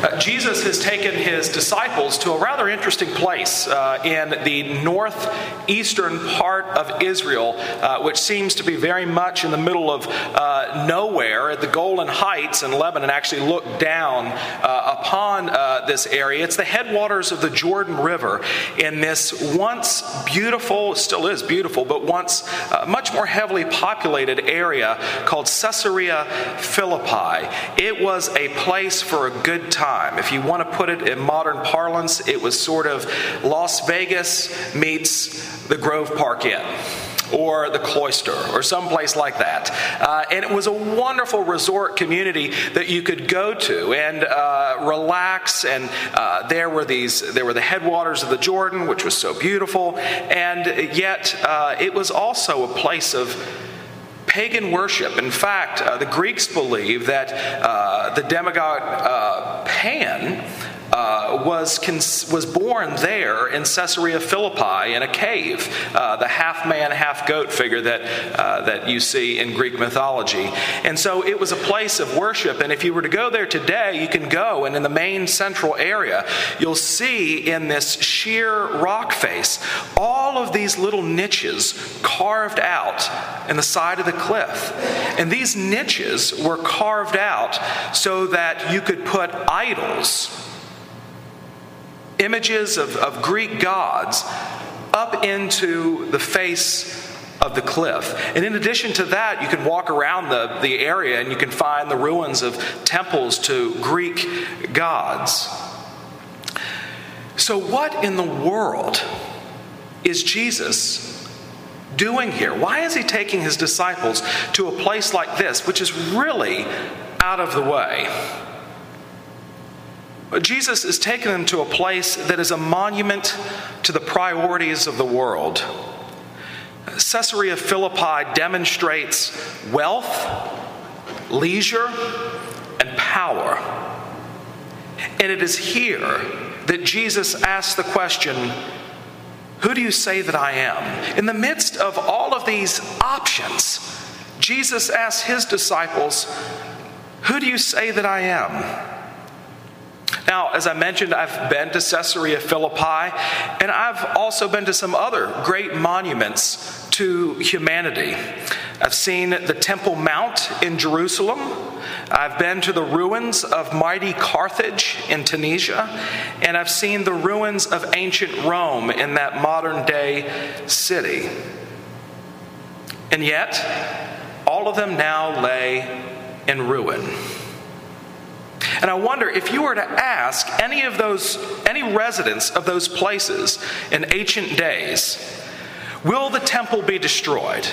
Uh, Jesus has taken his disciples to a rather interesting place uh, in the northeastern part of Israel, uh, which seems to be very much in the middle of uh, nowhere at the Golan Heights in Lebanon. Actually, look down uh, upon uh, this area. It's the headwaters of the Jordan River in this once beautiful, still is beautiful, but once much more heavily populated area called Caesarea Philippi. It was a place for a good time time. If you want to put it in modern parlance, it was sort of Las Vegas meets the Grove Park Inn or the cloister or someplace like that. Uh, and it was a wonderful resort community that you could go to and uh, relax. And uh, there were these, there were the headwaters of the Jordan, which was so beautiful. And yet, uh, it was also a place of pagan worship. In fact, uh, the Greeks believe that uh, the demigod uh, Pan uh, was, cons- was born there in Caesarea Philippi in a cave, uh, the half man, half goat figure that, uh, that you see in Greek mythology. And so it was a place of worship. And if you were to go there today, you can go, and in the main central area, you'll see in this sheer rock face all of these little niches carved out in the side of the cliff. And these niches were carved out so that you could put idols images of, of Greek gods up into the face of the cliff. And in addition to that, you can walk around the, the area and you can find the ruins of temples to Greek gods. So, what in the world is Jesus doing here? Why is he taking his disciples to a place like this, which is really out of the way? Jesus is taking them to a place that is a monument to the priorities of the world. Caesarea Philippi demonstrates wealth, leisure, and power. And it is here that Jesus asks the question Who do you say that I am? In the midst of all of these options, Jesus asks his disciples, Who do you say that I am? Now, as I mentioned, I've been to Caesarea Philippi, and I've also been to some other great monuments to humanity. I've seen the Temple Mount in Jerusalem. I've been to the ruins of mighty Carthage in Tunisia, and I've seen the ruins of ancient Rome in that modern day city. And yet, all of them now lay in ruin. And I wonder if you were to ask any of those, any residents of those places in ancient days, will the temple be destroyed?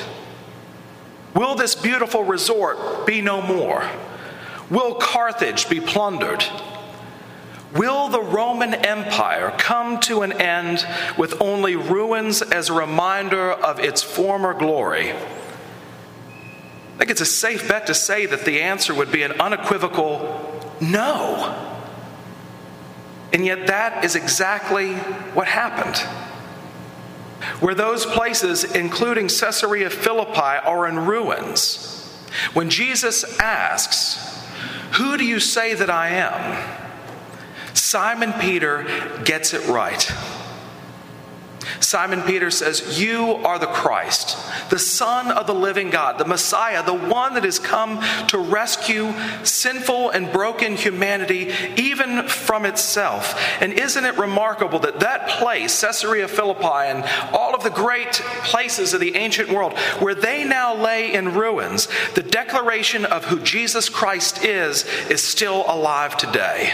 Will this beautiful resort be no more? Will Carthage be plundered? Will the Roman Empire come to an end with only ruins as a reminder of its former glory? I think it's a safe bet to say that the answer would be an unequivocal no. And yet, that is exactly what happened. Where those places, including Caesarea Philippi, are in ruins, when Jesus asks, Who do you say that I am? Simon Peter gets it right. Simon Peter says, You are the Christ, the Son of the living God, the Messiah, the one that has come to rescue sinful and broken humanity even from itself. And isn't it remarkable that that place, Caesarea Philippi, and all of the great places of the ancient world, where they now lay in ruins, the declaration of who Jesus Christ is, is still alive today.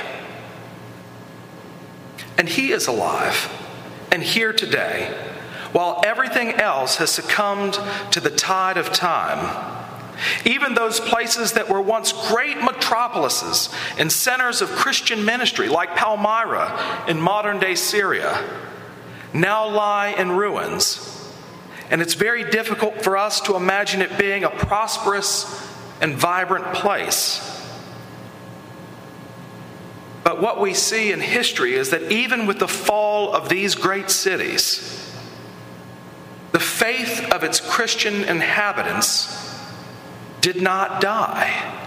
And he is alive and here today, while everything else has succumbed to the tide of time. Even those places that were once great metropolises and centers of Christian ministry, like Palmyra in modern day Syria, now lie in ruins. And it's very difficult for us to imagine it being a prosperous and vibrant place. But what we see in history is that even with the fall of these great cities, the faith of its Christian inhabitants did not die.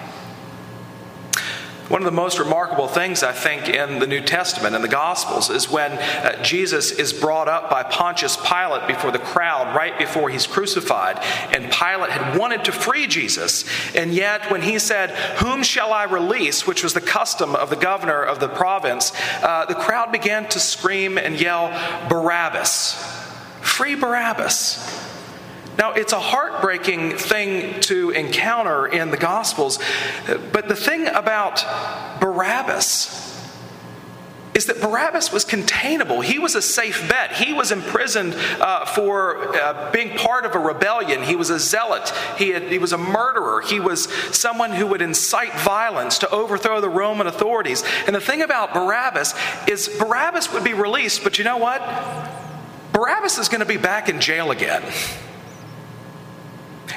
One of the most remarkable things, I think, in the New Testament and the Gospels is when uh, Jesus is brought up by Pontius Pilate before the crowd right before he's crucified. And Pilate had wanted to free Jesus. And yet, when he said, Whom shall I release? which was the custom of the governor of the province, uh, the crowd began to scream and yell, Barabbas. Free Barabbas. Now, it's a heartbreaking thing to encounter in the Gospels, but the thing about Barabbas is that Barabbas was containable. He was a safe bet. He was imprisoned uh, for uh, being part of a rebellion. He was a zealot. He, had, he was a murderer. He was someone who would incite violence to overthrow the Roman authorities. And the thing about Barabbas is Barabbas would be released, but you know what? Barabbas is going to be back in jail again.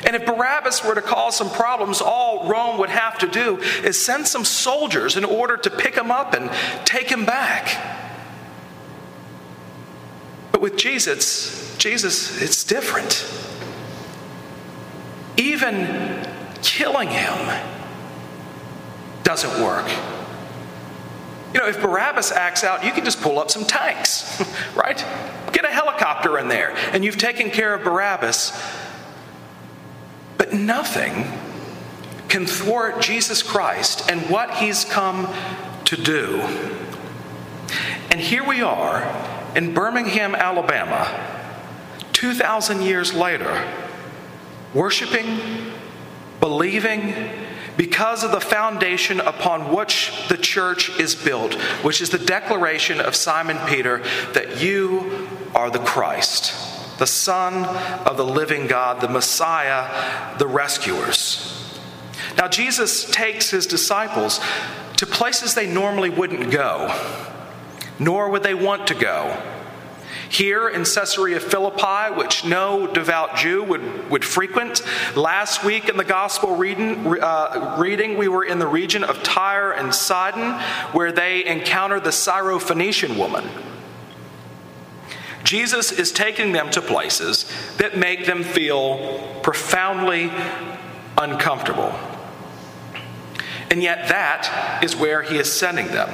And if Barabbas were to cause some problems, all Rome would have to do is send some soldiers in order to pick him up and take him back. But with Jesus, Jesus, it's different. Even killing him doesn't work. You know, if Barabbas acts out, you can just pull up some tanks, right? Get a helicopter in there, and you've taken care of Barabbas. But nothing can thwart Jesus Christ and what he's come to do. And here we are in Birmingham, Alabama, 2,000 years later, worshiping, believing, because of the foundation upon which the church is built, which is the declaration of Simon Peter that you are the Christ the Son of the living God, the Messiah, the rescuers. Now, Jesus takes his disciples to places they normally wouldn't go, nor would they want to go. Here in Caesarea Philippi, which no devout Jew would, would frequent. Last week in the gospel reading, uh, reading, we were in the region of Tyre and Sidon, where they encountered the Syrophoenician woman Jesus is taking them to places that make them feel profoundly uncomfortable. And yet, that is where he is sending them.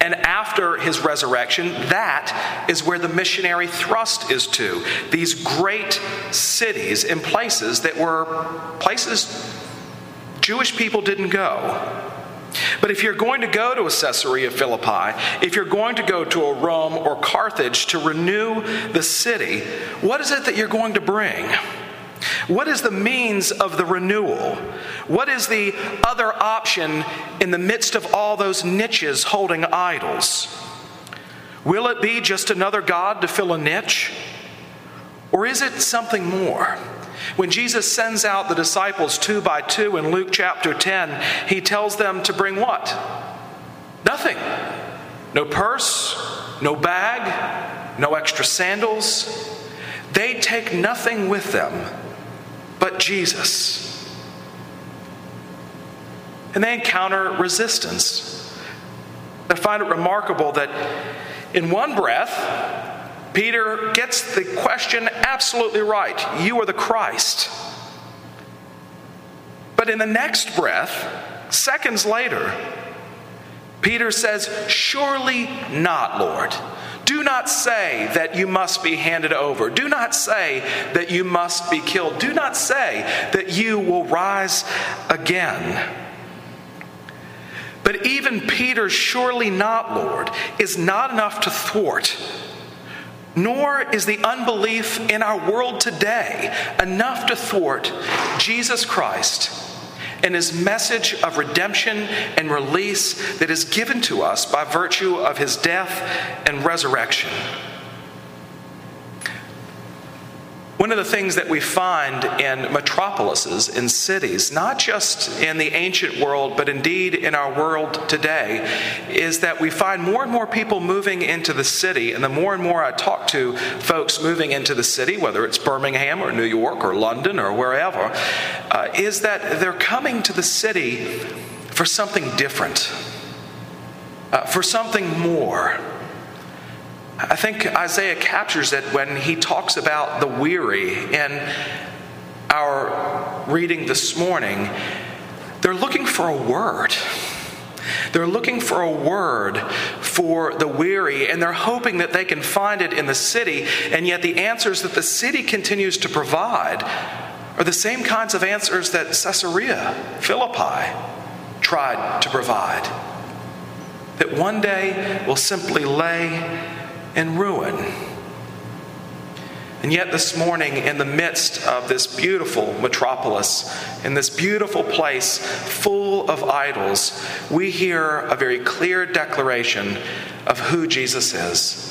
And after his resurrection, that is where the missionary thrust is to. These great cities and places that were places Jewish people didn't go. But if you're going to go to a Caesarea Philippi, if you're going to go to a Rome or Carthage to renew the city, what is it that you're going to bring? What is the means of the renewal? What is the other option in the midst of all those niches holding idols? Will it be just another God to fill a niche? Or is it something more? When Jesus sends out the disciples two by two in Luke chapter 10, he tells them to bring what? Nothing. No purse, no bag, no extra sandals. They take nothing with them but Jesus. And they encounter resistance. I find it remarkable that in one breath, Peter gets the question absolutely right. You are the Christ. But in the next breath, seconds later, Peter says, Surely not, Lord. Do not say that you must be handed over. Do not say that you must be killed. Do not say that you will rise again. But even Peter's surely not, Lord, is not enough to thwart nor is the unbelief in our world today enough to thwart Jesus Christ and his message of redemption and release that is given to us by virtue of his death and resurrection. One of the things that we find in metropolises, in cities, not just in the ancient world, but indeed in our world today, is that we find more and more people moving into the city. And the more and more I talk to folks moving into the city, whether it's Birmingham or New York or London or wherever, uh, is that they're coming to the city for something different, uh, for something more. I think Isaiah captures it when he talks about the weary in our reading this morning. They're looking for a word. They're looking for a word for the weary, and they're hoping that they can find it in the city, and yet the answers that the city continues to provide are the same kinds of answers that Caesarea Philippi tried to provide. That one day will simply lay in ruin. And yet, this morning, in the midst of this beautiful metropolis, in this beautiful place full of idols, we hear a very clear declaration of who Jesus is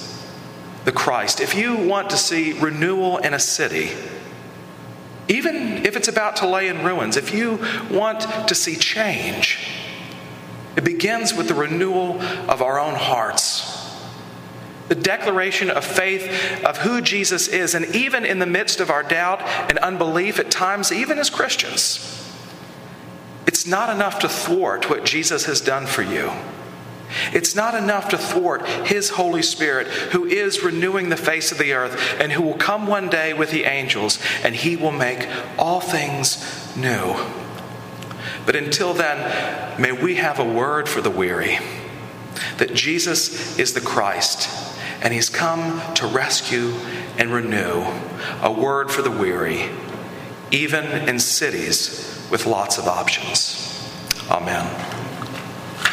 the Christ. If you want to see renewal in a city, even if it's about to lay in ruins, if you want to see change, it begins with the renewal of our own hearts the declaration of faith of who Jesus is. And even in the midst of our doubt and unbelief, at times, even as Christians, it's not enough to thwart what Jesus has done for you. It's not enough to thwart His Holy Spirit, who is renewing the face of the earth and who will come one day with the angels and He will make all things new. But until then, may we have a word for the weary that Jesus is the Christ and he's come to rescue and renew a word for the weary, even in cities with lots of options. Amen.